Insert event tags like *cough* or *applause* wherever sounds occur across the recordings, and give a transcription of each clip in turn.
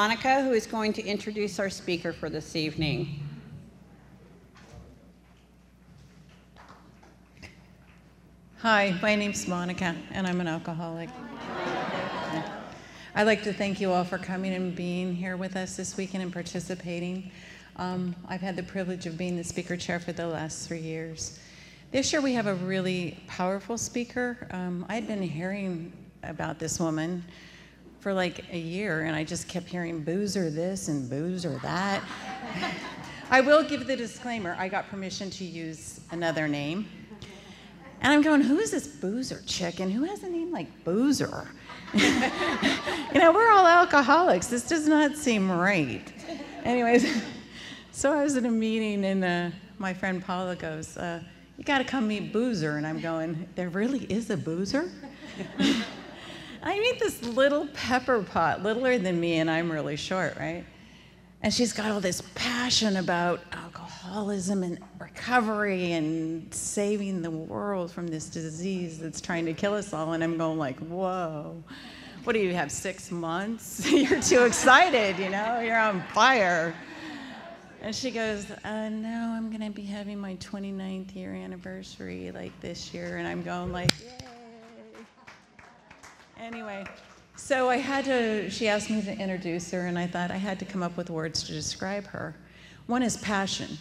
Monica, who is going to introduce our speaker for this evening. Hi, my name's Monica, and I'm an alcoholic. I'd like to thank you all for coming and being here with us this weekend and participating. Um, I've had the privilege of being the speaker chair for the last three years. This year we have a really powerful speaker. Um, I'd been hearing about this woman for like a year, and I just kept hearing boozer this and boozer that. *laughs* I will give the disclaimer I got permission to use another name. And I'm going, who is this boozer chick? And who has a name like boozer? *laughs* you know, we're all alcoholics. This does not seem right. Anyways, *laughs* so I was at a meeting, and uh, my friend Paula goes, uh, You got to come meet Boozer. And I'm going, There really is a boozer? I meet this little pepper pot, littler than me, and I'm really short, right? And she's got all this passion about alcoholism and recovery and saving the world from this disease that's trying to kill us all. And I'm going like, whoa, what do you have, six months? *laughs* You're too excited, you know, you're on fire. And she goes, uh, no, I'm going to be having my 29th year anniversary like this year. And I'm going like, yay. Anyway, so I had to, she asked me to introduce her, and I thought I had to come up with words to describe her. One is passion.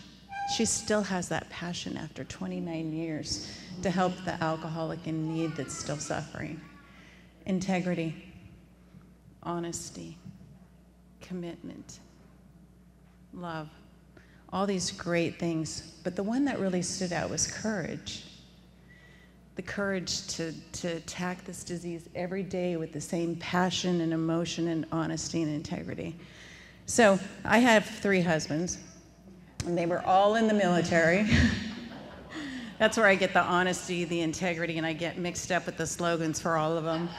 She still has that passion after 29 years to help the alcoholic in need that's still suffering. Integrity, honesty, commitment, love, all these great things. But the one that really stood out was courage the courage to, to attack this disease every day with the same passion and emotion and honesty and integrity. So I have three husbands, and they were all in the military. *laughs* That's where I get the honesty, the integrity, and I get mixed up with the slogans for all of them.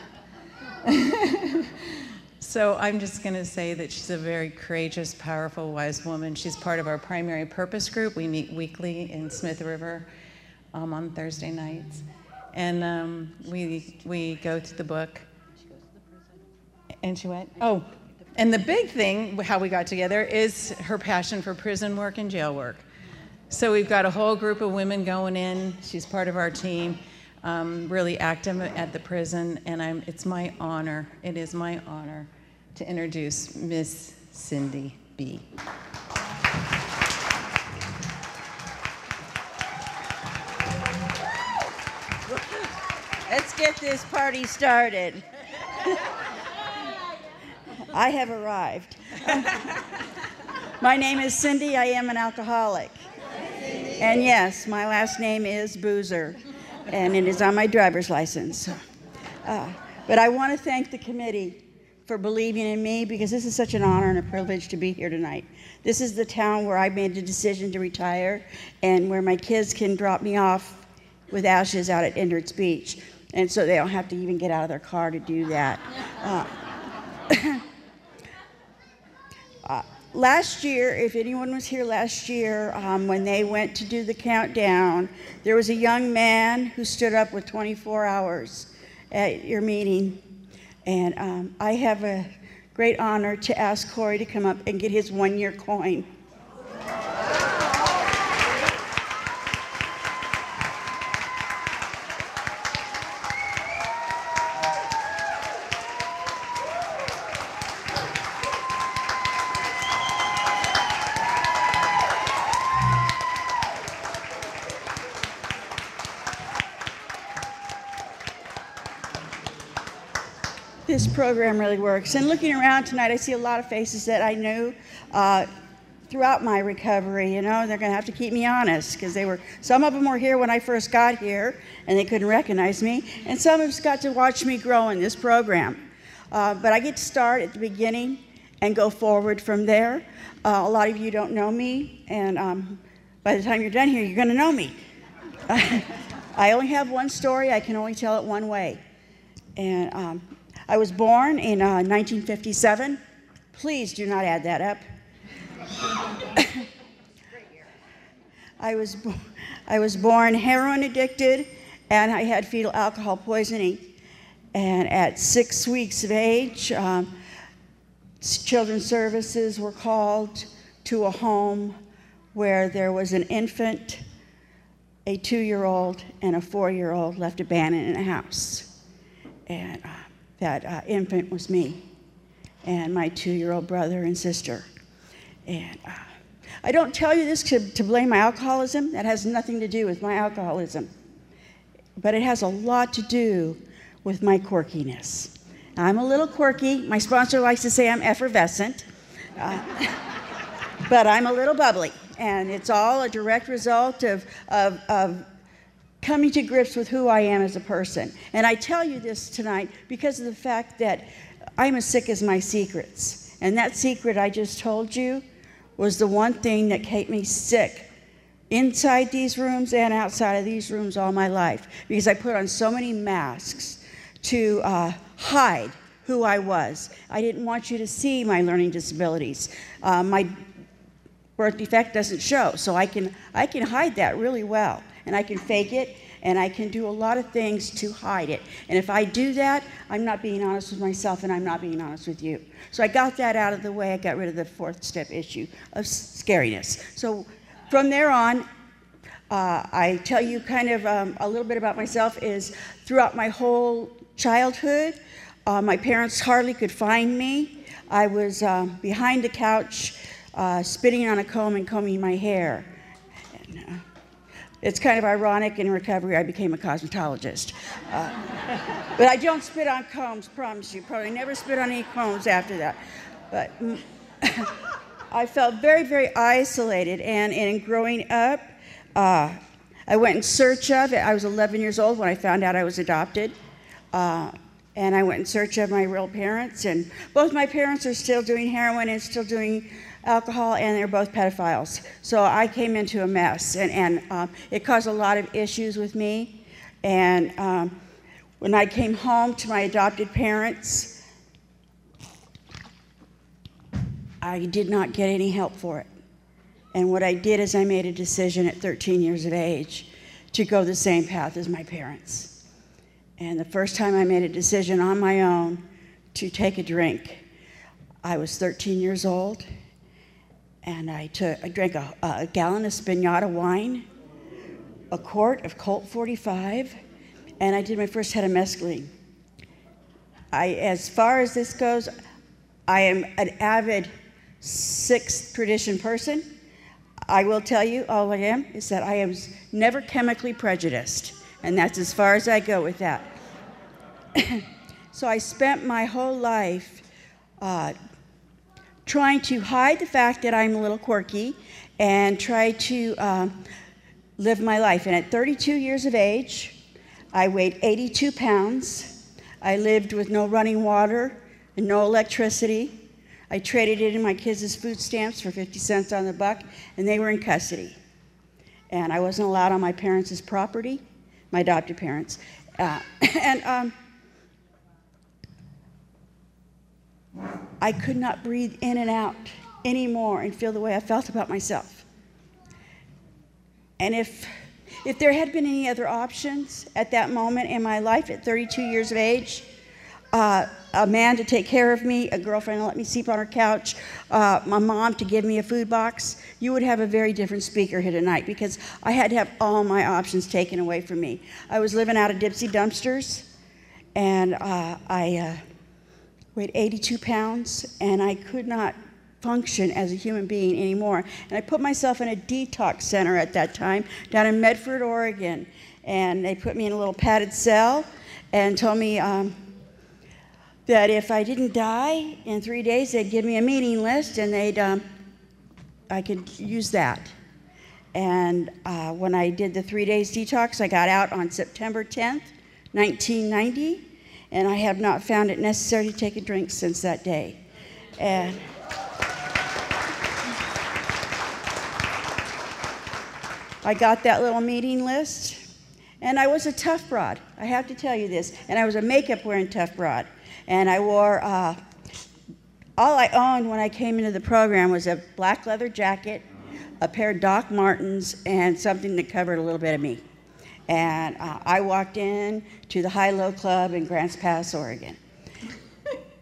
*laughs* so I'm just going to say that she's a very courageous, powerful, wise woman. She's part of our primary purpose group. We meet weekly in Smith River um, on Thursday nights and um, we we go to the book. And she went, oh, and the big thing, how we got together, is her passion for prison work and jail work. So we've got a whole group of women going in. She's part of our team, um, really active at the prison, and I'm, it's my honor, it is my honor to introduce Miss Cindy B. Let's get this party started. I have arrived. my name is Cindy. I am an alcoholic. And yes, my last name is Boozer, and it is on my driver's license. Uh, but I want to thank the committee for believing in me because this is such an honor and a privilege to be here tonight. This is the town where I made the decision to retire and where my kids can drop me off with ashes out at Endert's Beach and so they don't have to even get out of their car to do that. Uh, *laughs* uh, last year, if anyone was here last year, um, when they went to do the countdown, there was a young man who stood up with 24 hours at your meeting. And um, I have a great honor to ask Corey to come up and get his one year coin. this program really works. And looking around tonight, I see a lot of faces that I knew uh, throughout my recovery. You know, they're going to have to keep me honest because they were. Some of them were here when I first got here, and they couldn't recognize me. And some have got to watch me grow in this program. Uh, but I get to start at the beginning and go forward from there. Uh, a lot of you don't know me, and um, by the time you're done here, you're going to know me. *laughs* I only have one story. I can only tell it one way. And um, I was born in uh, 1957. Please do not add that up. I was, I was born heroin addicted and I had fetal alcohol poisoning. And at six weeks of age, um, children's services were called to a home where there was an infant, a two year old, and a four year old left abandoned in a house. And uh, that uh, infant was me and my two year old brother and sister. And uh, I don't tell you this to, to blame my alcoholism, that has nothing to do with my alcoholism. But it has a lot to do with my quirkiness. I'm a little quirky. My sponsor likes to say I'm effervescent. Uh, *laughs* but I'm a little bubbly. And it's all a direct result of, of, of coming to grips with who I am as a person. And I tell you this tonight because of the fact that I'm as sick as my secrets. And that secret I just told you was the one thing that kept me sick inside these rooms and outside of these rooms all my life because I put on so many masks to uh, hide who I was. I didn't want you to see my learning disabilities. Uh, my birth defect doesn't show, so I can, I can hide that really well. And I can fake it, and I can do a lot of things to hide it. And if I do that, I'm not being honest with myself, and I'm not being honest with you. So I got that out of the way. I got rid of the fourth step issue of scariness. So from there on, uh, I tell you kind of um, a little bit about myself is throughout my whole childhood, uh, my parents hardly could find me. I was um, behind the couch, uh, spitting on a comb and combing my hair. And, uh, it's kind of ironic in recovery, I became a cosmetologist. Uh, but I don't spit on combs, promise you. Probably never spit on any combs after that. But *laughs* I felt very, very isolated. And in growing up, uh, I went in search of it. I was 11 years old when I found out I was adopted. Uh, and I went in search of my real parents. And both my parents are still doing heroin and still doing alcohol, and they're both pedophiles. So I came into a mess, and, and um, it caused a lot of issues with me. And um, when I came home to my adopted parents, I did not get any help for it. And what I did is I made a decision at 13 years of age to go the same path as my parents. And the first time I made a decision on my own to take a drink, I was 13 years old, and I, took, I drank a, a gallon of Spañada wine, a quart of Colt 45, and I did my first head of mescaline. I, as far as this goes, I am an avid sixth tradition person. I will tell you, all I am is that I am never chemically prejudiced, and that's as far as I go with that. *coughs* so I spent my whole life uh, trying to hide the fact that I'm a little quirky and try to um, live my life. And at 32 years of age, I weighed 82 pounds. I lived with no running water and no electricity. I traded in my kids' food stamps for 50 cents on the buck, and they were in custody. And I wasn't allowed on my parents' property, my adopted parents. Uh, *coughs* and um, I could not breathe in and out anymore and feel the way I felt about myself. And if, if there had been any other options at that moment in my life at 32 years of age, uh, a man to take care of me, a girlfriend to let me sleep on her couch, uh, my mom to give me a food box, you would have a very different speaker here tonight because I had to have all my options taken away from me. I was living out of Dipsy dumpsters, and uh, I uh, weighed 82 pounds, and I could not function as a human being anymore. And I put myself in a detox center at that time down in Medford, Oregon. And they put me in a little padded cell and told me um, that if I didn't die in three days, they'd give me a meeting list and they'd, um, I could use that. And uh, when I did the three days detox, I got out on September 10th, 1990 and I have not found it necessary to take a drink since that day. And I got that little meeting list, and I was a tough broad. I have to tell you this. And I was a makeup wearing tough broad. And I wore, uh, all I owned when I came into the program was a black leather jacket, a pair of Doc Martens, and something that covered a little bit of me. And uh, I walked in to the High Low Club in Grants Pass, Oregon.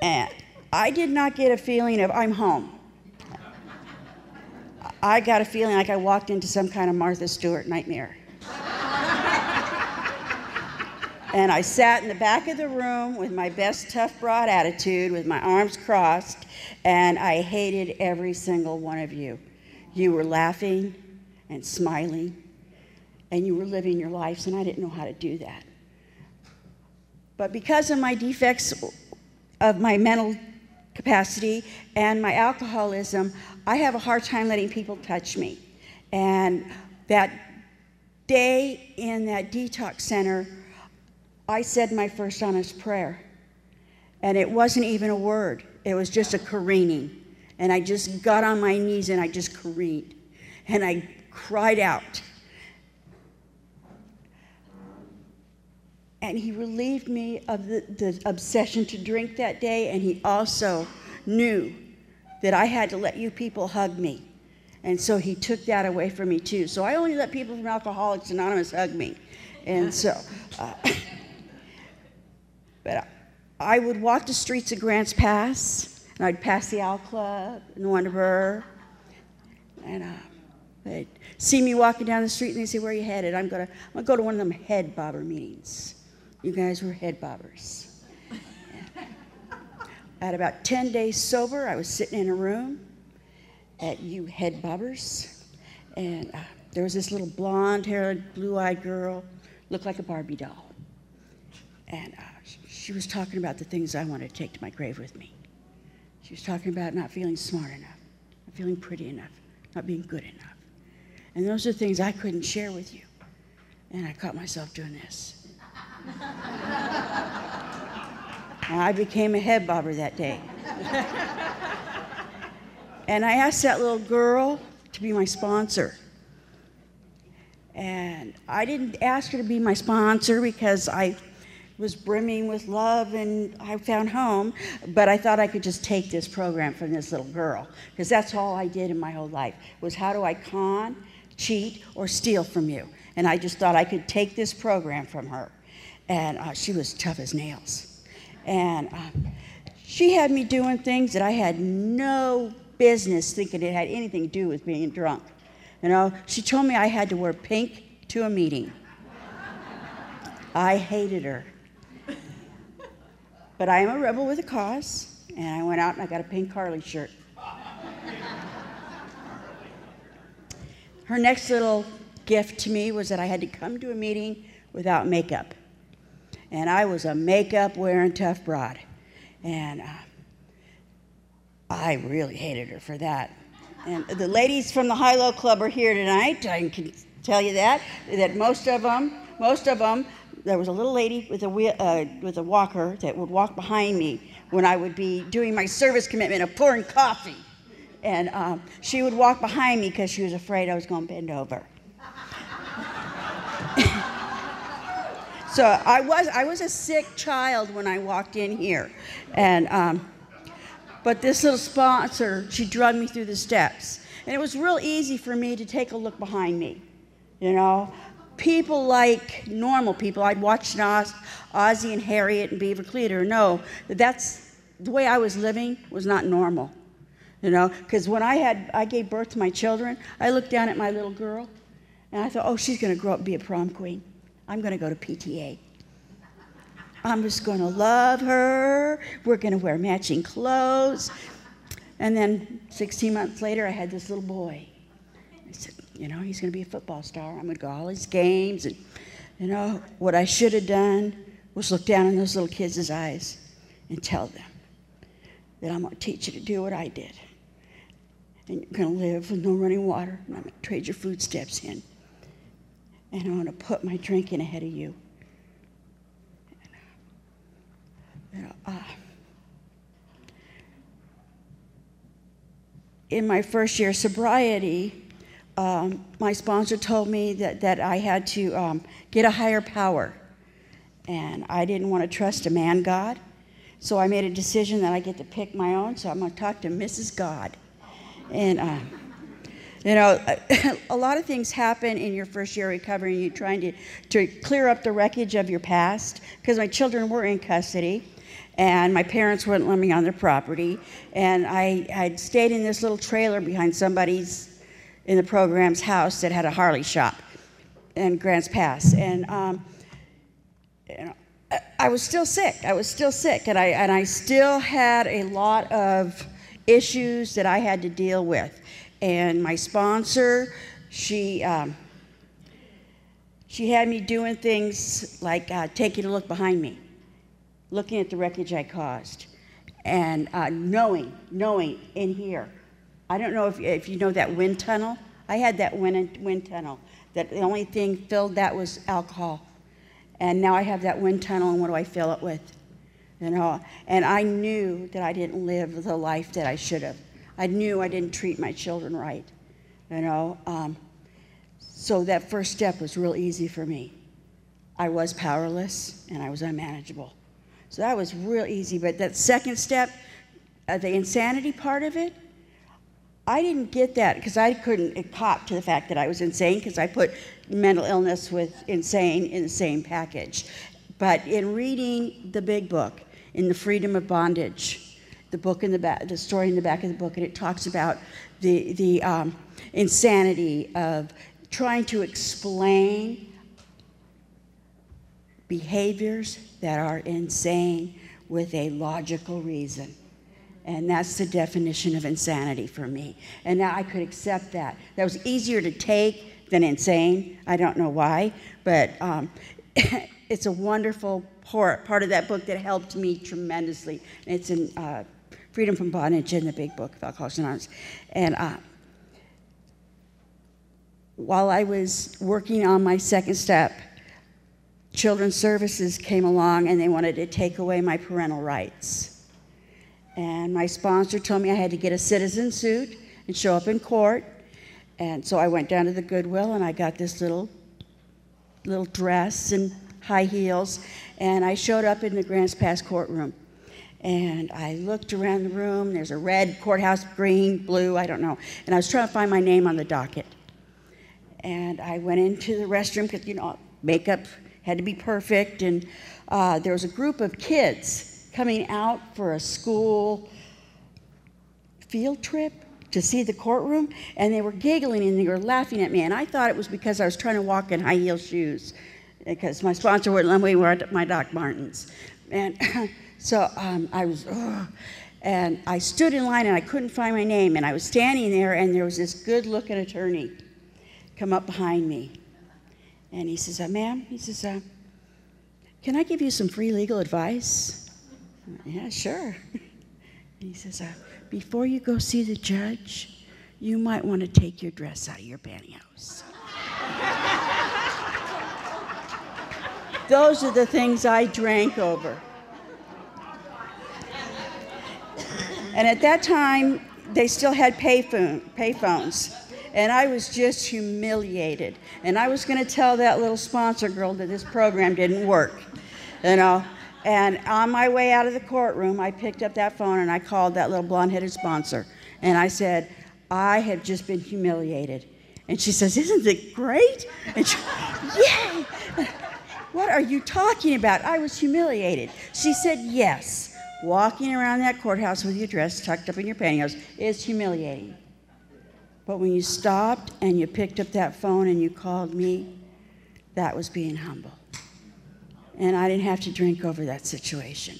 and I did not get a feeling of I'm home. I got a feeling like I walked into some kind of Martha Stewart nightmare. and I sat in the back of the room with my best tough broad attitude, with my arms crossed, and I hated every single one of you. You were laughing and smiling, and you were living your lives, and I didn't know how to do that. But because of my defects of my mental capacity and my alcoholism, I have a hard time letting people touch me. And that day in that detox center, I said my first honest prayer. And it wasn't even a word, it was just a careening. And I just got on my knees and I just careened. And I cried out. And he relieved me of the, the obsession to drink that day. And he also knew that I had to let you people hug me. And so he took that away from me too. So I only let people from Alcoholics Anonymous hug me. And so, *laughs* uh, but I would walk the streets of Grants Pass, and I'd pass the Owl Club and Wonderburg, and uh, they'd see me walking down the street, and they'd say, "Where are you headed?" I'm gonna, I'm gonna go to one of them head bobber meetings. You guys were head bobbers. At about 10 days sober, I was sitting in a room at You Head Bobbers, and uh, there was this little blonde haired, blue eyed girl, looked like a Barbie doll. And uh, she was talking about the things I wanted to take to my grave with me. She was talking about not feeling smart enough, not feeling pretty enough, not being good enough. And those are things I couldn't share with you. And I caught myself doing this. *laughs* I became a head bobber that day. *laughs* and I asked that little girl to be my sponsor. And I didn't ask her to be my sponsor because I was brimming with love and I found home, but I thought I could just take this program from this little girl because that's all I did in my whole life was how do I con, cheat, or steal from you? And I just thought I could take this program from her. And uh, she was tough as nails. And uh, she had me doing things that I had no business thinking it had anything to do with being drunk. You know, she told me I had to wear pink to a meeting. I hated her. But I am a rebel with a cause, and I went out and I got a pink Harley shirt. Her next little gift to me was that I had to come to a meeting without makeup and I was a makeup wearing tough broad. And uh, I really hated her for that. And the ladies from the High Low Club are here tonight. I can tell you that that most of them, most of them, there was a little lady with a wheel, uh, with a walker that would walk behind me when I would be doing my service commitment of pouring coffee, and um, she would walk behind me because she was afraid I was going to bend over. So I was, I was a sick child when I walked in here. And, um, but this little sponsor, she drugged me through the steps. And it was real easy for me to take a look behind me. You know, people like normal people, I'd watched Oz, Ozzie and Harriet and Beaver Cleaver that that's the way I was living was not normal. You know, because when I had, I gave birth to my children, I looked down at my little girl and I thought, oh, she's going to grow up and be a prom queen. I'm going to go to PTA. I'm just going to love her. We're going to wear matching clothes. And then 16 months later, I had this little boy. I said, you know, he's going to be a football star. I'm going to go all his games. And, you know, what I should have done was look down in those little kids' eyes and tell them that I'm going to teach you to do what I did. And you're going to live with no running water, and I'm going to trade your food footsteps in and I'm going to put my drinking ahead of you. know, uh, in my first year of sobriety, um, my sponsor told me that, that I had to um, get a higher power. And I didn't want to trust a man God. So I made a decision that I get to pick my own. So I'm going to talk to Mrs. God. And uh, you know, *laughs* a lot of things happen in your first year recovery, and you're trying to, to clear up the wreckage of your past. Because my children were in custody, and my parents wouldn't let me on their property. And I had stayed in this little trailer behind somebody's in the program's house that had a Harley shop in Grants Pass. And um, you know, I was still sick. I was still sick, and I and I still had a lot of issues that I had to deal with. And my sponsor, she. Um, she had me doing things like uh, taking a look behind me, looking at the wreckage I caused, and uh, knowing, knowing in here. I don't know if, if you know that wind tunnel. I had that wind, wind tunnel. That the only thing filled that was alcohol. And now I have that wind tunnel, and what do I fill it with? You know, and I knew that I didn't live the life that I should have. I knew I didn't treat my children right. You know, um, so that first step was real easy for me. I was powerless and I was unmanageable. So that was real easy. But that second step, uh, the insanity part of it, I didn't get that because I couldn't cop to the fact that I was insane because I put mental illness with insane in the same package. But in reading the big book, in the Freedom of Bondage, the book in the back, the story in the back of the book, and it talks about the the um, insanity of trying to explain behaviors that are insane with a logical reason. And that's the definition of insanity for me. And now I could accept that. That was easier to take than insane. I don't know why, but um, *laughs* it's a wonderful part, part of that book that helped me tremendously. It's in uh, Freedom from Bondage in the Big Book of Alcoholics Anonymous. And uh, while I was working on my second step, Children's Services came along and they wanted to take away my parental rights. And my sponsor told me I had to get a citizen suit and show up in court. And so I went down to the Goodwill and I got this little little dress and high heels and I showed up in the Grants Pass courtroom. And I looked around the room. There's a red courthouse, green, blue, I don't know. And I was trying to find my name on the docket. And I went into the restroom because you know makeup had to be perfect, and uh, there was a group of kids coming out for a school field trip to see the courtroom, and they were giggling and they were laughing at me, and I thought it was because I was trying to walk in high heel shoes, because my sponsor wouldn't let me wear my Doc Martens, and *laughs* so um, I was. ugh. and I stood in line and I couldn't find my name, and I was standing there, and there was this good-looking attorney come up behind me. And he says, uh, Ma'am, he says, uh, Can I give you some free legal advice? Yeah, sure. *laughs* he says, uh, Before you go see the judge, you might want to take your dress out of your pantyhose. *laughs* Those are the things I drank over. And at that time, they still had payphone, payphones. And I was just humiliated. And I was going to tell that little sponsor girl that this program didn't work. You know? And on my way out of the courtroom, I picked up that phone and I called that little blonde headed sponsor. And I said, I have just been humiliated. And she says, Isn't it great? And she, Yay! What are you talking about? I was humiliated. She said, Yes. Walking around that courthouse with your dress tucked up in your pantyhose is humiliating. But when you stopped and you picked up that phone and you called me, that was being humble. And I didn't have to drink over that situation.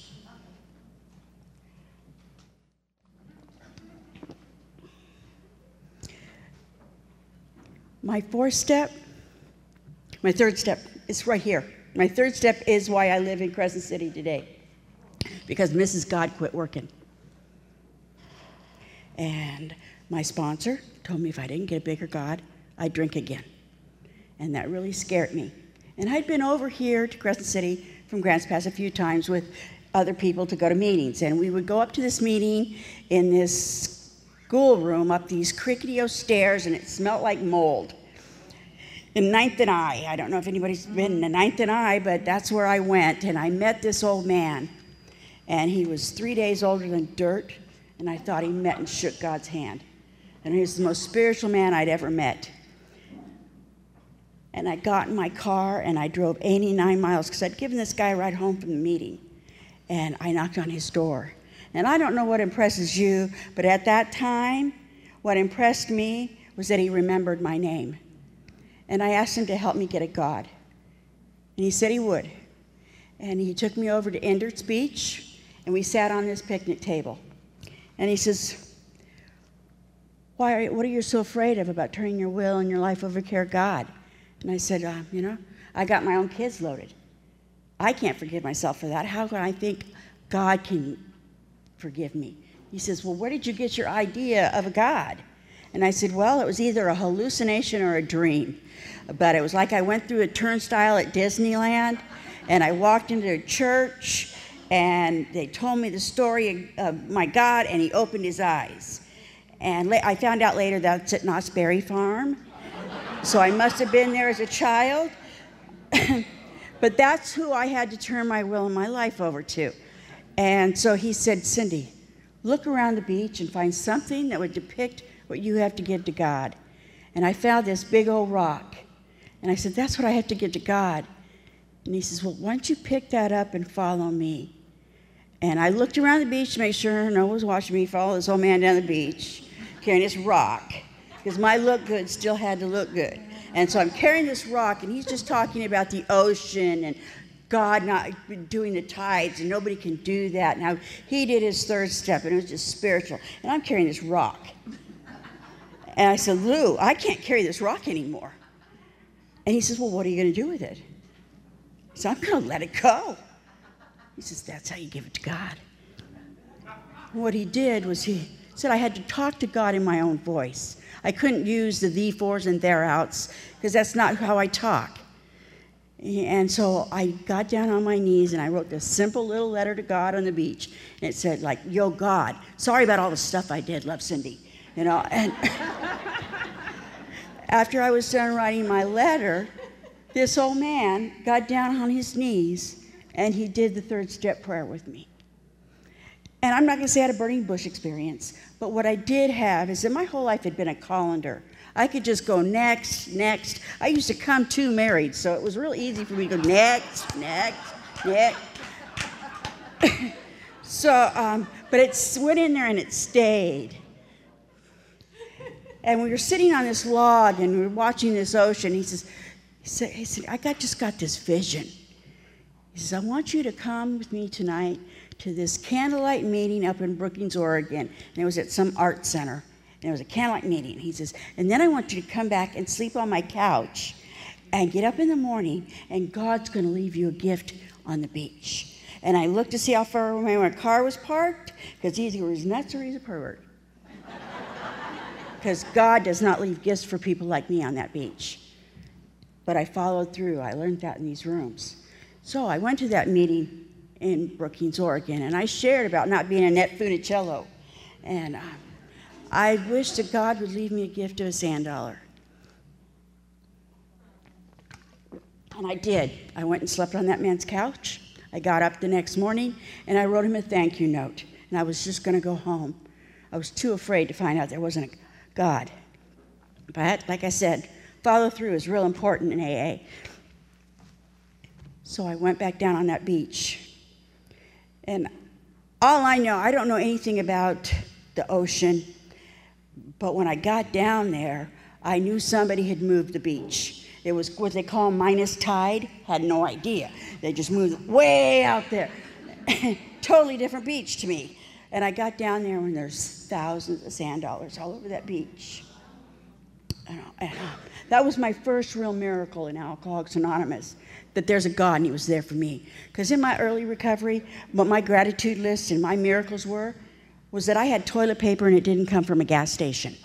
My fourth step, my third step is right here. My third step is why I live in Crescent City today. Because Mrs. God quit working. And my sponsor told me if I didn't get a bigger God, I'd drink again. And that really scared me. And I'd been over here to Crescent City from Grants Pass a few times with other people to go to meetings. And we would go up to this meeting in this schoolroom up these crickety stairs, and it smelled like mold. In Ninth and I, I don't know if anybody's been in Ninth and I, but that's where I went. And I met this old man. And he was three days older than dirt. And I thought he met and shook God's hand. And he was the most spiritual man I'd ever met. And I got in my car and I drove 89 miles because I'd given this guy a ride home from the meeting. and I knocked on his door. And I don't know what impresses you, but at that time, what impressed me was that he remembered my name. And I asked him to help me get a God. And he said he would. And he took me over to Endert's Beach, and we sat on this picnic table. And he says, Why are, What are you so afraid of about turning your will and your life over to care God? And I said, uh, You know, I got my own kids loaded. I can't forgive myself for that. How can I think God can forgive me? He says, Well, where did you get your idea of a God? And I said, Well, it was either a hallucination or a dream. But it was like I went through a turnstile at Disneyland and I walked into a church and they told me the story of my God and he opened his eyes. And I found out later that's at Knott's Berry Farm. So I must have been there as a child. *laughs* but that's who I had to turn my will and my life over to. And so he said, Cindy, look around the beach and find something that would depict what you have to give to God. And I found this big old rock. And I said, That's what I have to give to God. And he says, Well, why don't you pick that up and follow me? And I looked around the beach to make sure no one was watching me follow this old man down the beach carrying this rock. Because my look good still had to look good. And so I'm carrying this rock, and he's just talking about the ocean and God not doing the tides, and nobody can do that. Now, he did his third step, and it was just spiritual. And I'm carrying this rock. And I said, Lou, I can't carry this rock anymore. And he says, Well, what are you going to do with it? So I'm going to let it go. He says, That's how you give it to God. What he did was he said, I had to talk to God in my own voice. I couldn't use the thee and there outs because that's not how I talk. And so I got down on my knees and I wrote this simple little letter to God on the beach. And it said, like, Yo, God, sorry about all the stuff I did, love Cindy. You know, and *laughs* after I was done writing my letter, this old man got down on his knees and he did the third step prayer with me. And I'm not going to say I had a burning bush experience, but what I did have is that my whole life had been a colander. I could just go next, next. I used to come to married, so it was real easy for me to go next, next, next. *laughs* so, um, but it went in there and it stayed. And we were sitting on this log and we were watching this ocean. He says, he said, he said I got, just got this vision. He says, I want you to come with me tonight to this candlelight meeting up in Brookings, Oregon. And it was at some art center. And it was a candlelight meeting. He says, and then I want you to come back and sleep on my couch and get up in the morning, and God's going to leave you a gift on the beach. And I looked to see how far away my car was parked because he's either was nuts or he's a pervert *laughs* because God does not leave gifts for people like me on that beach. But I followed through. I learned that in these rooms. So I went to that meeting in Brookings, Oregon, and I shared about not being Annette Funicello. And uh, I wish that God would leave me a gift of a sand dollar. And I did. I went and slept on that man's couch. I got up the next morning and I wrote him a thank you note. And I was just going to go home. I was too afraid to find out there wasn't a God. But like I said, follow through is real important in AA. So I went back down on that beach. And all I know, I don't know anything about the ocean, but when I got down there, I knew somebody had moved the beach. It was what they call minus tide. Had no idea. They just moved way out there. *laughs* totally different beach to me. And I got down there when there's thousands of sand dollars all over that beach. That was my first real miracle in Alcoholics Anonymous that there's a God and He was there for me. Because in my early recovery, what my gratitude list and my miracles were was that I had toilet paper and it didn't come from a gas station.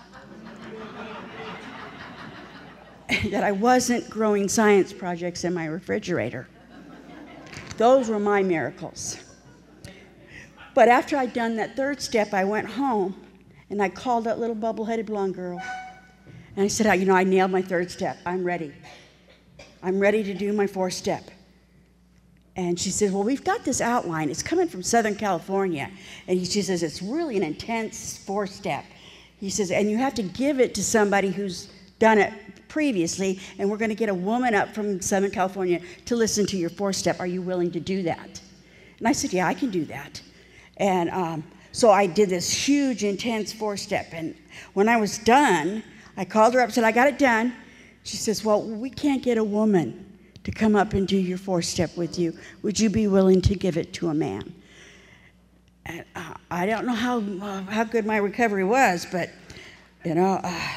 *laughs* that I wasn't growing science projects in my refrigerator. Those were my miracles. But after I'd done that third step, I went home and I called that little bubble headed blonde girl. And I said, You know, I nailed my third step. I'm ready. I'm ready to do my fourth step. And she said, Well, we've got this outline. It's coming from Southern California. And she says, It's really an intense four step. He says, And you have to give it to somebody who's done it previously. And we're going to get a woman up from Southern California to listen to your four step. Are you willing to do that? And I said, Yeah, I can do that. And um, so I did this huge, intense four step. And when I was done, I called her up and said, I got it done. She says, Well, we can't get a woman to come up and do your four step with you. Would you be willing to give it to a man? And uh, I don't know how, uh, how good my recovery was, but, you know, uh,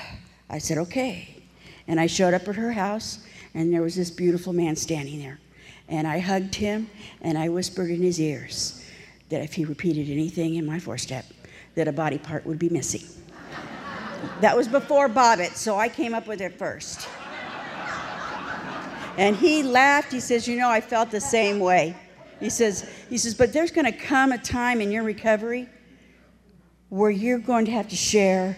I said, okay. And I showed up at her house, and there was this beautiful man standing there. And I hugged him, and I whispered in his ears that if he repeated anything in my four step, that a body part would be missing. That was before Bobbitt, so I came up with it first. And he laughed. He says, You know, I felt the same way. He says, he says, but there's going to come a time in your recovery where you're going to have to share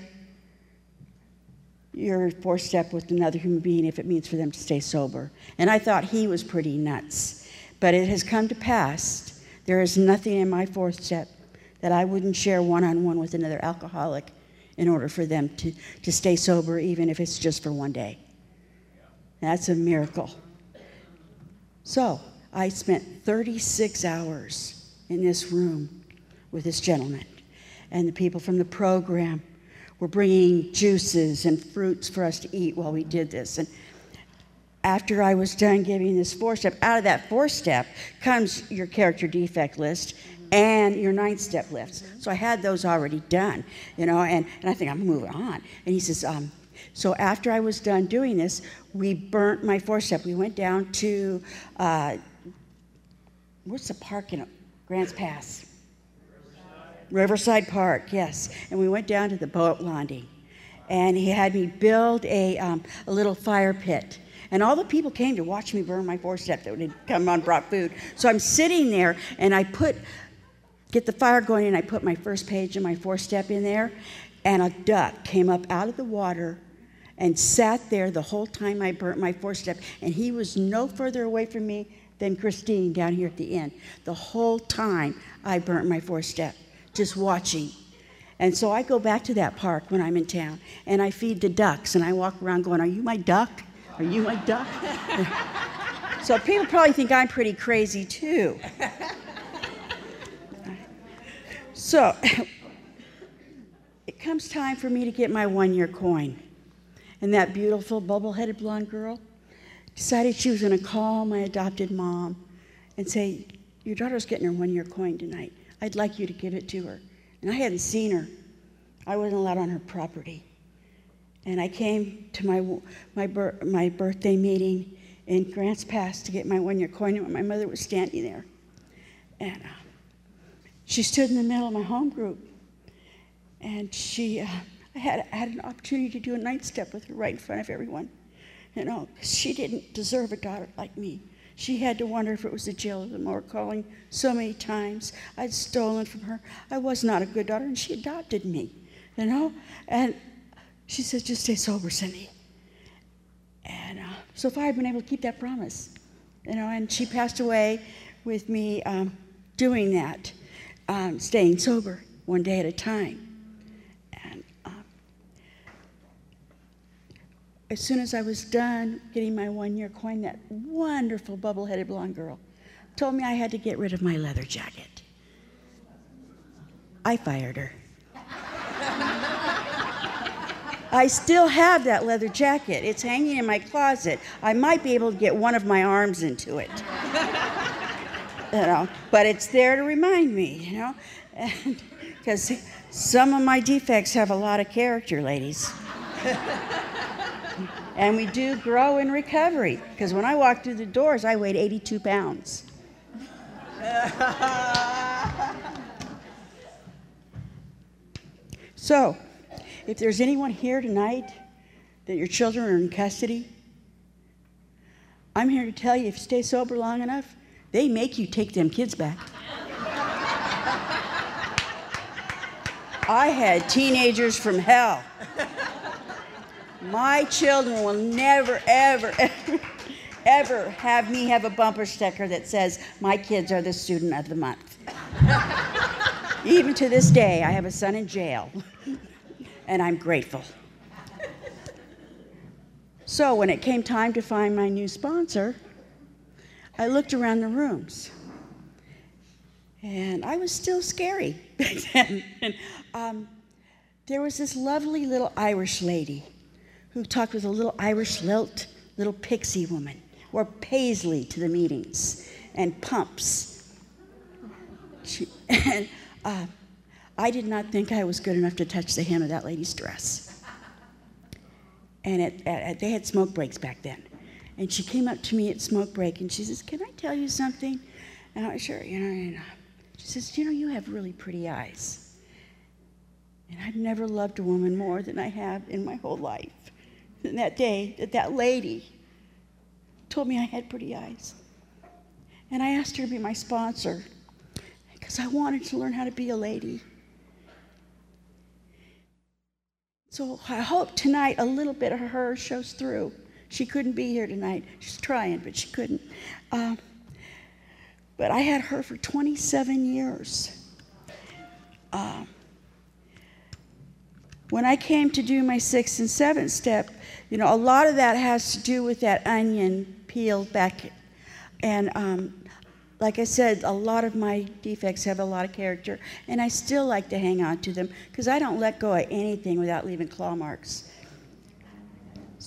your four step with another human being if it means for them to stay sober. And I thought he was pretty nuts. But it has come to pass. There is nothing in my fourth step that I wouldn't share one on one with another alcoholic in order for them to, to stay sober, even if it's just for one day. That's a miracle. So, I spent 36 hours in this room with this gentleman. And the people from the program were bringing juices and fruits for us to eat while we did this. And after I was done giving this four step, out of that four step comes your character defect list and your nine step list. So I had those already done, you know, and, and I think I'm moving on. And he says, um, so after I was done doing this, we burnt my four step. We went down to uh, what's the park in Grants Pass? Riverside. Riverside Park, yes. And we went down to the boat landing. And he had me build a, um, a little fire pit. And all the people came to watch me burn my four step that would come on, brought food. So I'm sitting there and I put, get the fire going, and I put my first page and my four step in there. And a duck came up out of the water and sat there the whole time I burnt my four step. And he was no further away from me than Christine down here at the end. The whole time I burnt my four step, just watching. And so I go back to that park when I'm in town and I feed the ducks and I walk around going, Are you my duck? Are you my duck? *laughs* so people probably think I'm pretty crazy too. *laughs* so *coughs* it comes time for me to get my one year coin. And that beautiful bubble headed blonde girl, decided she was going to call my adopted mom and say, Your daughter's getting her one year coin tonight. I'd like you to give it to her. And I hadn't seen her, I wasn't allowed on her property. And I came to my, my, my birthday meeting in Grants Pass to get my one year coin, and my mother was standing there. And uh, she stood in the middle of my home group. And she, uh, I had, I had an opportunity to do a night step with her right in front of everyone. You know, she didn't deserve a daughter like me. She had to wonder if it was the jail or the more calling so many times. I'd stolen from her. I was not a good daughter, and she adopted me, you know? And she said, just stay sober, Cindy. And uh, so far, I've been able to keep that promise, you know, and she passed away with me um, doing that, um, staying sober one day at a time. And as soon as I was done getting my one year coin, that wonderful bubble headed blonde girl told me I had to get rid of my leather jacket. I fired her. I still have that leather jacket. It's hanging in my closet. I might be able to get one of my arms into it. You know, but it's there to remind me, you know, because some of my defects have a lot of character, ladies. *laughs* And we do grow in recovery because when I walked through the doors, I weighed 82 pounds. *laughs* so, if there's anyone here tonight that your children are in custody, I'm here to tell you if you stay sober long enough, they make you take them kids back. I had teenagers from hell. My children will never, ever, *laughs* ever, have me have a bumper sticker that says, My kids are the student of the month. Even to this day, I have a son in jail, *laughs* and I'm grateful. So, when it came time to find my new sponsor, I looked around the rooms. And I was still scary *laughs* back then. And, um, there was this lovely little Irish lady who talked with a little Irish lilt, little pixie woman, wore paisley to the meetings and pumps. She, *laughs* and uh, I did not think I was good enough to touch the hem of that lady's dress. And at, at, they had smoke breaks back then. And she came up to me at smoke break and she says, Can I tell you something? And I was sure, you know, and, she says, You know, you have really pretty eyes. And I've never loved a woman more than I have in my whole life. And that day, that that lady told me I had pretty eyes. And I asked her to be my sponsor because I wanted to learn how to be a lady. So I hope tonight a little bit of her shows through. She couldn't be here tonight. She's trying, but she couldn't. Um, but I had her for 27 years. Um, when I came to do my sixth and seventh step, you know, a lot of that has to do with that onion peeled back. And um, like I said, a lot of my defects have a lot of character, and I still like to hang on to them because I don't let go of anything without leaving claw marks.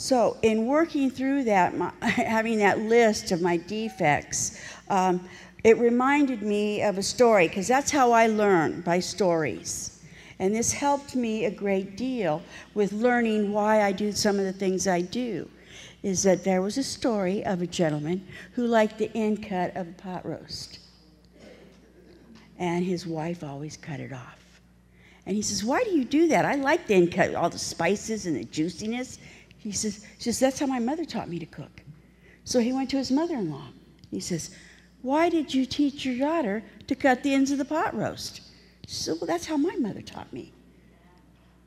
So, in working through that, my, *laughs* having that list of my defects, um, it reminded me of a story because that's how I learn by stories. And this helped me a great deal with learning why I do some of the things I do. Is that there was a story of a gentleman who liked the end cut of a pot roast. And his wife always cut it off. And he says, Why do you do that? I like the end cut, all the spices and the juiciness. He says, she says, That's how my mother taught me to cook. So he went to his mother in law. He says, Why did you teach your daughter to cut the ends of the pot roast? She said, Well, that's how my mother taught me.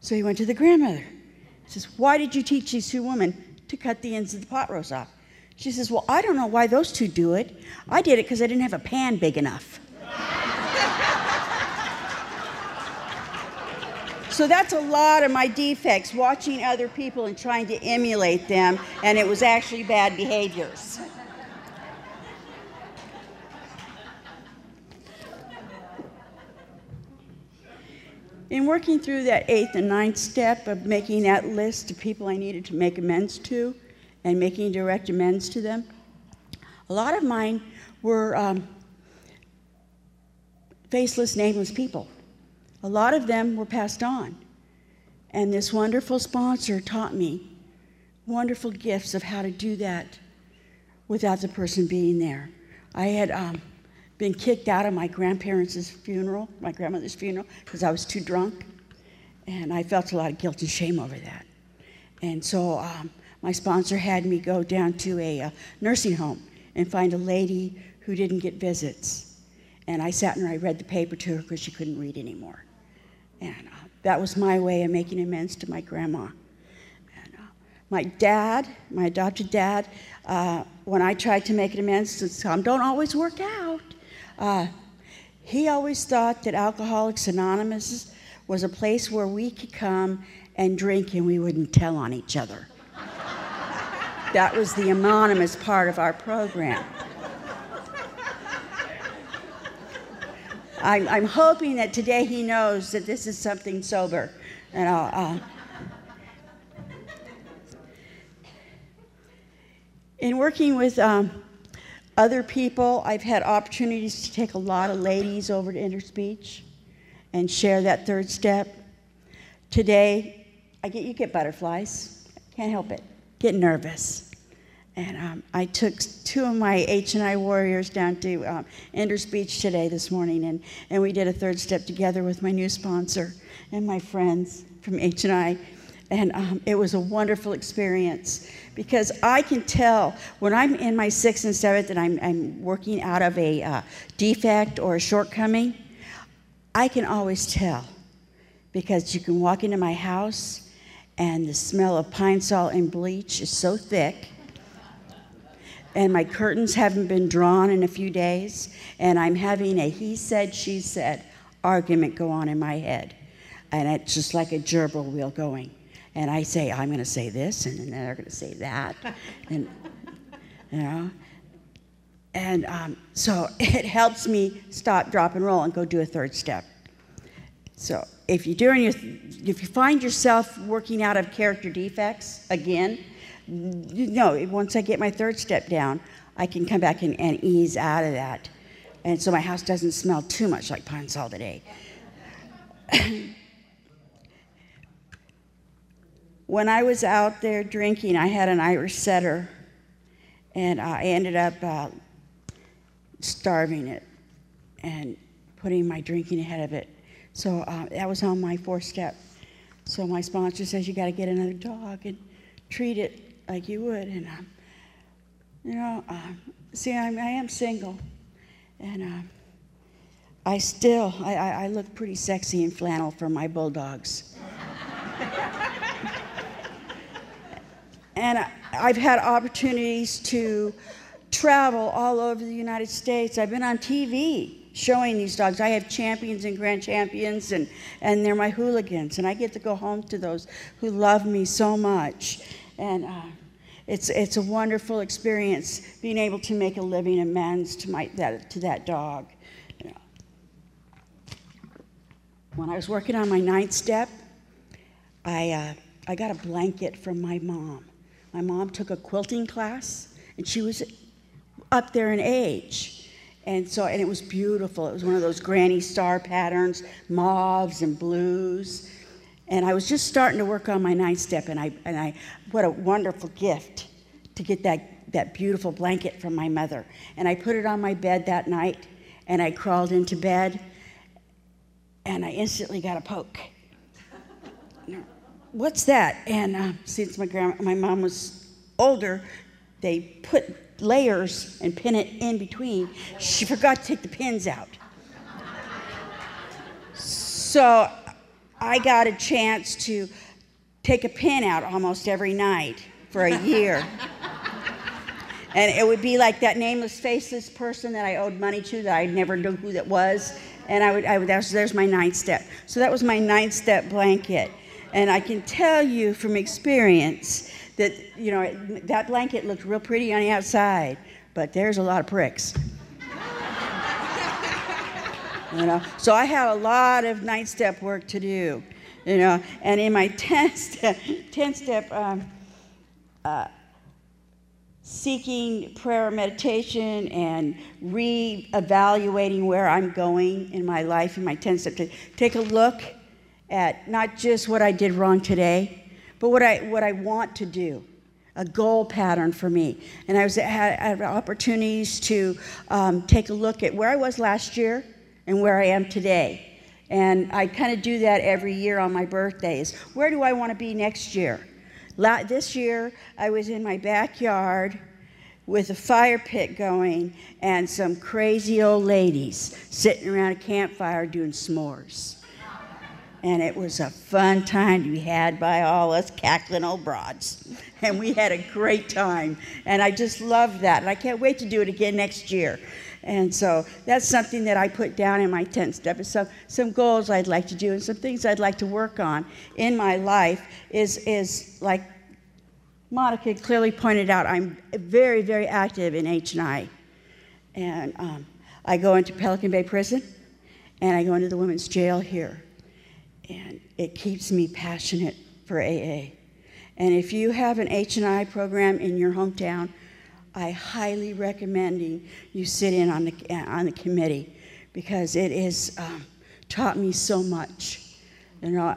So he went to the grandmother. He says, Why did you teach these two women to cut the ends of the pot roast off? She says, Well, I don't know why those two do it. I did it because I didn't have a pan big enough. So that's a lot of my defects, watching other people and trying to emulate them, and it was actually bad behaviors. In working through that eighth and ninth step of making that list of people I needed to make amends to and making direct amends to them, a lot of mine were um, faceless, nameless people. A lot of them were passed on. And this wonderful sponsor taught me wonderful gifts of how to do that without the person being there. I had um, been kicked out of my grandparents' funeral, my grandmother's funeral, because I was too drunk. And I felt a lot of guilt and shame over that. And so um, my sponsor had me go down to a uh, nursing home and find a lady who didn't get visits. And I sat and I read the paper to her because she couldn't read anymore. And uh, that was my way of making amends to my grandma. And, uh, my dad, my adopted dad, uh, when I tried to make amends, some don't always work out. Uh, he always thought that Alcoholics Anonymous was a place where we could come and drink and we wouldn't tell on each other. *laughs* that was the anonymous part of our program. I'm, I'm, hoping that today he knows that this is something sober. And uh, in working with um, other people, I've had opportunities to take a lot of ladies over to Interspeech and share that third step. Today, I get you get butterflies. Can't help it. Get nervous. And um, I took two of my H&I warriors down to um, Beach today this morning, and, and we did a third step together with my new sponsor and my friends from H&I. And um, it was a wonderful experience because I can tell when I'm in my sixth and seventh and I'm, I'm working out of a uh, defect or a shortcoming, I can always tell because you can walk into my house and the smell of pine sol and bleach is so thick and my curtains haven't been drawn in a few days, and I'm having a he said, she said argument go on in my head. And it's just like a gerbil wheel going and I say, I'm going to say this, and then they're going to say that. *laughs* and, you know, And um, so *laughs* it helps me stop, drop, and roll and go do a third step. So if you're doing your, if you find yourself working out of character defects again, know, once I get my third step down, I can come back and, and ease out of that. And so my house doesn't smell too much like pine sol today. *laughs* when I was out there drinking, I had an Irish setter, and I ended up uh, starving it and putting my drinking ahead of it. So uh, that was on my fourth step. So my sponsor says you got to get another dog and treat it like you would. And um, you know, uh, see, I'm, I am single, and uh, I still I, I, I look pretty sexy in flannel for my bulldogs. and I, I've had opportunities to travel all over the United States. I've been on TV showing these dogs. I have champions and grand champions, and, and they're my hooligans. And I get to go home to those who love me so much. And uh, it's, it's a wonderful experience being able to make a living amends to, my, that, to that dog. When I was working on my ninth step, I, uh, I got a blanket from my mom. My mom took a quilting class, and she was up there in age. And so, and it was beautiful. It was one of those granny star patterns, mauves and blues. And I was just starting to work on my ninth step, and I, and I, what a wonderful gift to get that, that beautiful blanket from my mother. And I put it on my bed that night, and I crawled into bed, and I instantly got a poke. *laughs* What's that? And uh, since my grandma, my mom was older, they put layers and pin it in between. She forgot to take the pins out. So I got a chance to take a pin out almost every night for a year. *laughs* and it would be like that nameless, faceless person that I owed money to that I never knew who that was. And I would, I would there's, there's my ninth step. So that was my ninth step blanket. And I can tell you from experience that, you know, that blanket looked real pretty on the outside, but there's a lot of pricks. You know, so I had a lot of night step work to do, you know, and in my *laughs* 10 step, 10 step um, uh, seeking prayer meditation and re-evaluating where I'm going in my life in my 10 step, to take a look at not just what I did wrong today, but what I, what I want to do, a goal pattern for me. And I was had, had opportunities to um, take a look at where I was last year and where I am today. And I kind of do that every year on my birthdays. Where do I want to be next year? This year, I was in my backyard with a fire pit going and some crazy old ladies sitting around a campfire doing s'mores and it was a fun time to be had by all us cackling old broads. And we had a great time. And I just love that. And I can't wait to do it again next year. And so that's something that I put down in my 10 step. Some, some goals I'd like to do and some things I'd like to work on in my life is, is like Monica clearly pointed out, I'm very, very active in H&I. And um, I go into Pelican Bay Prison and I go into the women's jail here and it keeps me passionate for AA. And if you have an H&I program in your hometown, I highly recommend you sit in on the, on the committee because it has um, taught me so much. You know,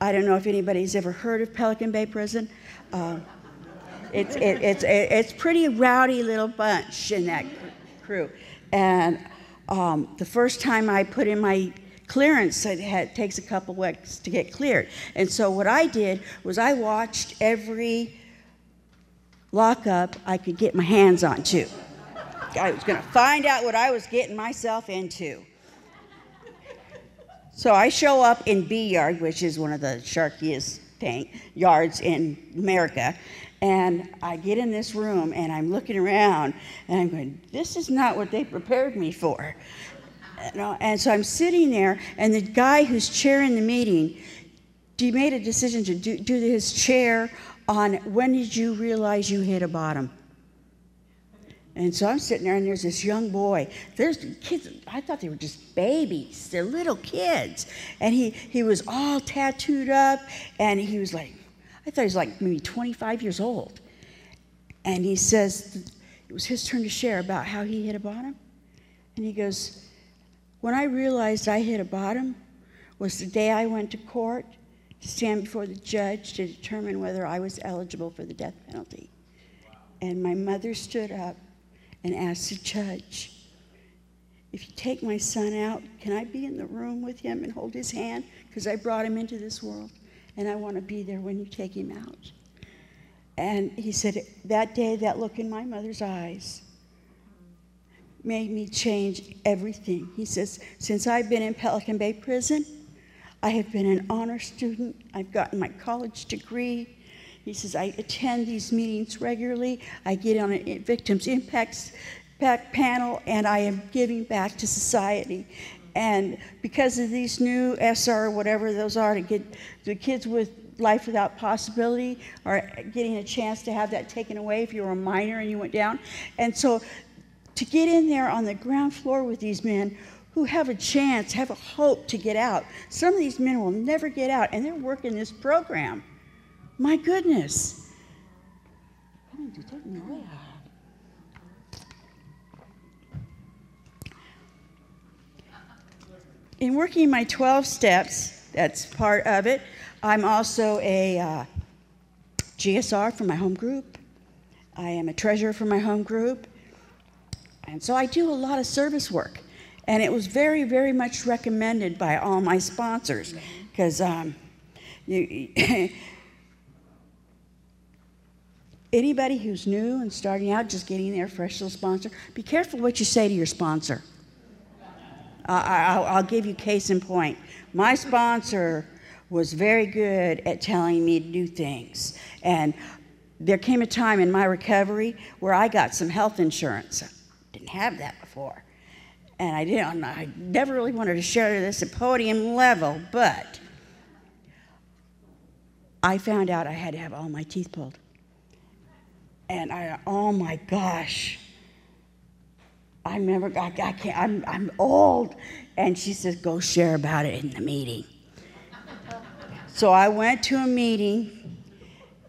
I don't know if anybody's ever heard of Pelican Bay Prison. Uh, it's, it, it's, it, it's pretty rowdy little bunch in that crew. And um, the first time I put in my clearance it had, takes a couple weeks to get cleared. And so what I did was I watched every lockup I could get my hands on too. I was going to find out what I was getting myself into. So I show up in B Yard, which is one of the sharkiest tank yards in America, and I get in this room and I'm looking around and I'm going, this is not what they prepared me for. And so I'm sitting there, and the guy who's chairing the meeting, he made a decision to do, do his chair on when did you realize you hit a bottom? And so I'm sitting there, and there's this young boy. There's kids. I thought they were just babies. They're little kids. And he he was all tattooed up, and he was like, I thought he was like maybe 25 years old. And he says it was his turn to share about how he hit a bottom. And he goes, when I realized I hit a bottom, was the day I went to court to stand before the judge to determine whether I was eligible for the death penalty. And my mother stood up and asked the judge, If you take my son out, can I be in the room with him and hold his hand? Because I brought him into this world and I want to be there when you take him out. And he said, That day, that look in my mother's eyes made me change everything. He says, Since I've been in Pelican Bay Prison, I have been an honor student. I've gotten my college degree. He says, I attend these meetings regularly. I get on a victims impact panel, and I am giving back to society. And because of these new SR, whatever those are, to get the kids with life without possibility are getting a chance to have that taken away if you were a minor and you went down. And so to get in there on the ground floor with these men who have a chance, have a hope to get out. Some of these men will never get out, and they're working this program. My goodness. In working my 12 steps, that's part of it, I'm also a uh, GSR for my home group. I am a treasurer for my home group. And so I do a lot of service work. And it was very, very much recommended by all my sponsors because um, *laughs* anybody who's new and starting out, just getting their fresh little sponsor, be careful what you say to your sponsor. I, will give you case in point. My sponsor was very good at telling me to do things. And there came a time in my recovery where I got some health insurance. Didn't have that before and I didn't. I never really wanted to share this at podium level, but I found out I had to have all my teeth pulled, and I, oh my gosh. I remember, I, I can't, I'm, I'm old. And she says, go share about it in the meeting. so I went to a meeting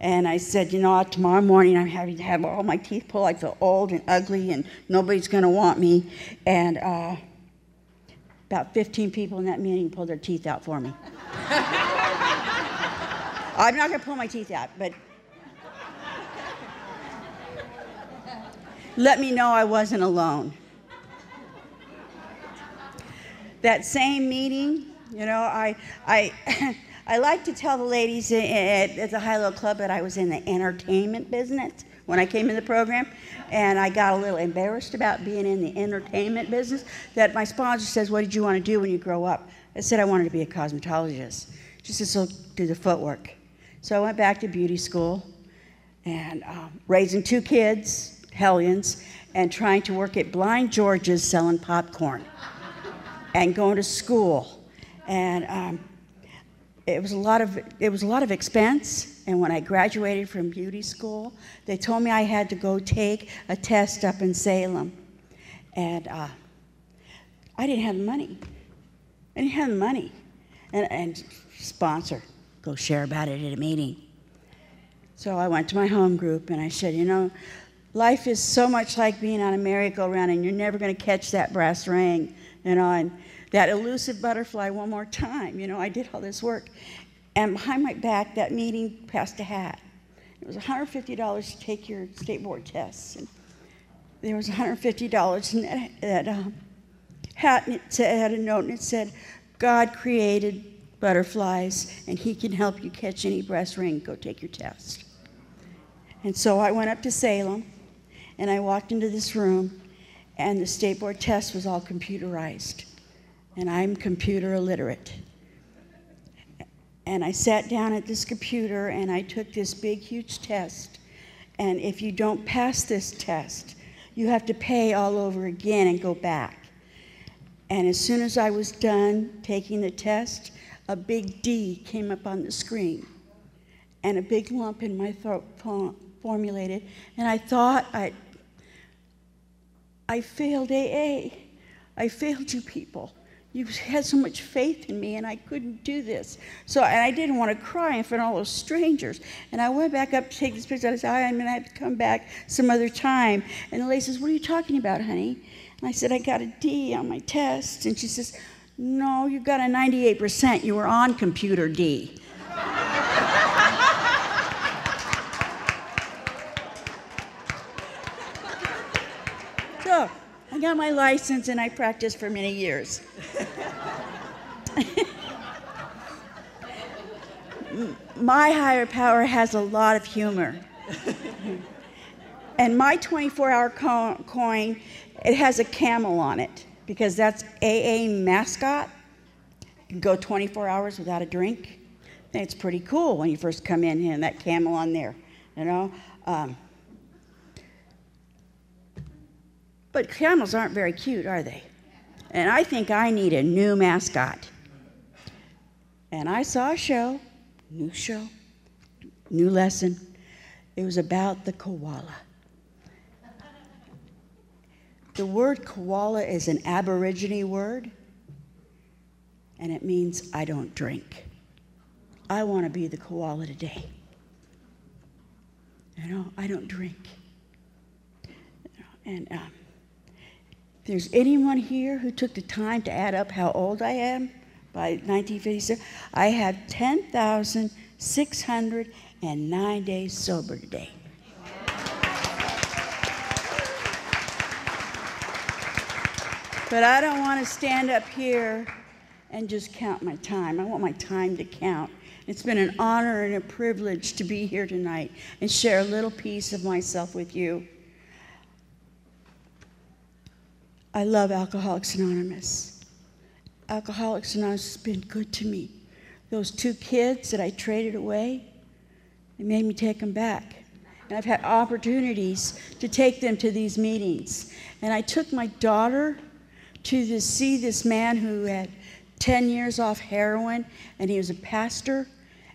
and I said, you know, tomorrow morning I'm having to have all my teeth pulled. I feel old and ugly, and nobody's going to want me. And uh, about 15 people in that meeting pulled their teeth out for me. *laughs* I'm not going to pull my teeth out, but let me know I wasn't alone. That same meeting, you know, I, I *laughs* I like to tell the ladies at, at the High Low Club that I was in the entertainment business when I came in the program, and I got a little embarrassed about being in the entertainment business. That my sponsor says, "What did you want to do when you grow up?" I said, "I wanted to be a cosmetologist." She said, "So do the footwork." So I went back to beauty school, and um, raising two kids, hellions, and trying to work at Blind George's selling popcorn, and going to school, and. Um, it was a lot of it was a lot of expense and when i graduated from beauty school they told me i had to go take a test up in salem and uh, i didn't have the money. I didn't have the money. And, and sponsor go share about it at a meeting. So i went to my home group and i said you know life is so much like being on a merry-go-round and you're never going to catch that brass ring. You know and that elusive butterfly one more time. You know, I did all this work. And behind my back, that meeting passed a hat. It was $150 to take your state board tests. And there was $150 in that, that um, hat, and it said, had a note, and it said, God created butterflies, and he can help you catch any brass ring. Go take your test. And so I went up to Salem, and I walked into this room, and the state board test was all computerized and I'm computer illiterate. And I sat down at this computer and I took this big, huge test. And if you don't pass this test, you have to pay all over again and go back. And as soon as I was done taking the test, a big D came up on the screen. And a big lump in my throat formulated. And I thought I I failed AA. I failed you people. You had so much faith in me, and I couldn't do this. So, and I didn't want to cry in front of all those strangers. And I went back up to take this picture. I said, I'm going to have to come back some other time. And the lady says, What are you talking about, honey? And I said, I got a D on my test. And she says, No, you got a 98%. You were on computer D. *laughs* so, I got my license and I practiced for many years. *laughs* my higher power has a lot of humor. and my 24 hour co- coin, it has a camel on it because that's AA mascot. You can go 24 hours without a drink. Think it's pretty cool when you first come in and that camel on there, you know. Um, but camels aren't very cute, are they? And I think I need a new mascot. And I saw a show, new show, new lesson. It was about the koala. The word koala is an Aborigine word, and it means I don't drink. I want to be the koala today. You know, I don't drink. And um, if there's anyone here who took the time to add up how old I am by 1957, I have 10,609 days sober today. But I don't want to stand up here and just count my time. I want my time to count. It's been an honor and a privilege to be here tonight and share a little piece of myself with you. I love Alcoholics Anonymous. Alcoholics Anonymous has been good to me. Those two kids that I traded away, they made me take them back. And I've had opportunities to take them to these meetings. And I took my daughter to this, see this man who had 10 years off heroin, and he was a pastor,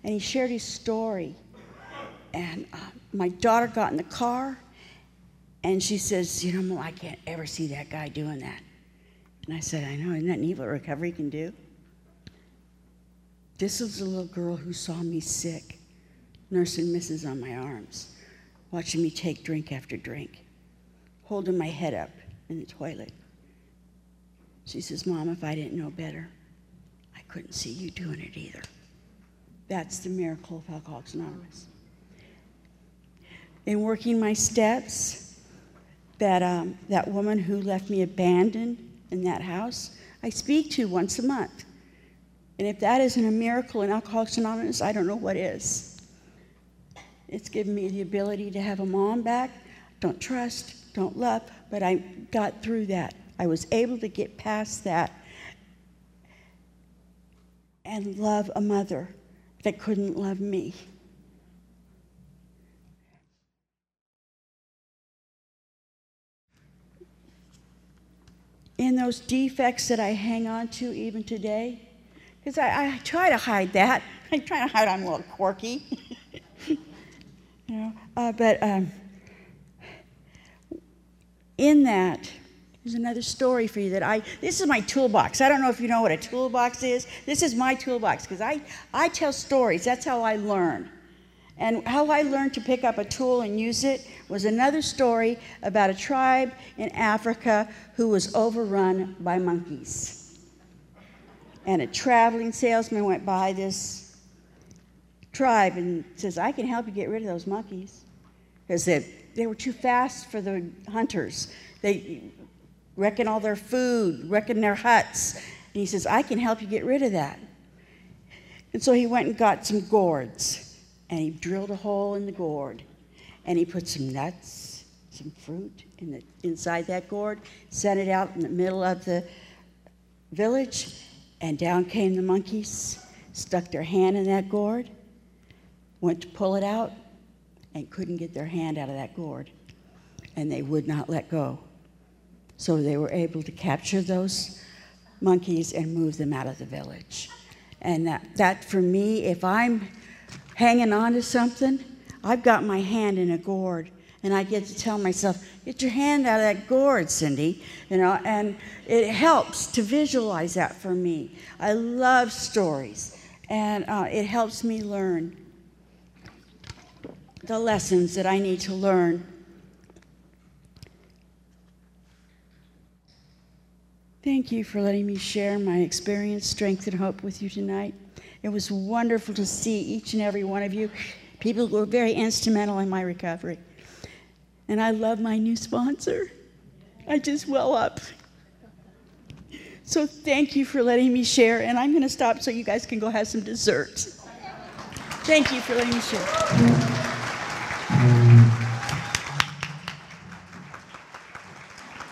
and he shared his story. And uh, my daughter got in the car, and she says, You know, I can't ever see that guy doing that. And I said, I know, isn't that neat what recovery can do? This was a little girl who saw me sick, nursing misses on my arms, watching me take drink after drink, holding my head up in the toilet. She says, Mom, if I didn't know better, I couldn't see you doing it either. That's the miracle of Alcoholics Anonymous. In working my steps, that, um, that woman who left me abandoned in that house, I speak to once a month. And if that isn't a miracle in Alcoholics Anonymous, I don't know what is. It's given me the ability to have a mom back. Don't trust, don't love, but I got through that. I was able to get past that and love a mother that couldn't love me. In those defects that I hang on to even today, because I, I, try to hide that. *laughs* I try to hide I'm a little quirky. *laughs* you know, uh, but um, in that, there's another story for you that I, this is my toolbox. I don't know if you know what a toolbox is. This is my toolbox because I, I tell stories. That's how I learn. And how I learned to pick up a tool and use it was another story about a tribe in Africa who was overrun by monkeys. And a traveling salesman went by this tribe and says, I can help you get rid of those monkeys. Because they, they were too fast for the hunters. They wrecking all their food, wrecking their huts. And he says, I can help you get rid of that. And so he went and got some gourds and he drilled a hole in the gourd and he put some nuts, some fruit in the, inside that gourd, sent it out in the middle of the village, and down came the monkeys, stuck their hand in that gourd, went to pull it out, and couldn't get their hand out of that gourd. And they would not let go. So they were able to capture those monkeys and move them out of the village. And that, that for me, if I'm hanging on to something, I've got my hand in a gourd and I get to tell myself, get your hand out of that gourd, Cindy, you know, and it helps to visualize that for me. I love stories, and uh, it helps me learn the lessons that I need to learn. Thank you for letting me share my experience, strength, and hope with you tonight. It was wonderful to see each and every one of you, people who were very instrumental in my recovery. And I love my new sponsor. I just well up. So thank you for letting me share, and I'm going to stop so you guys can go have some dessert. Thank you for letting me share.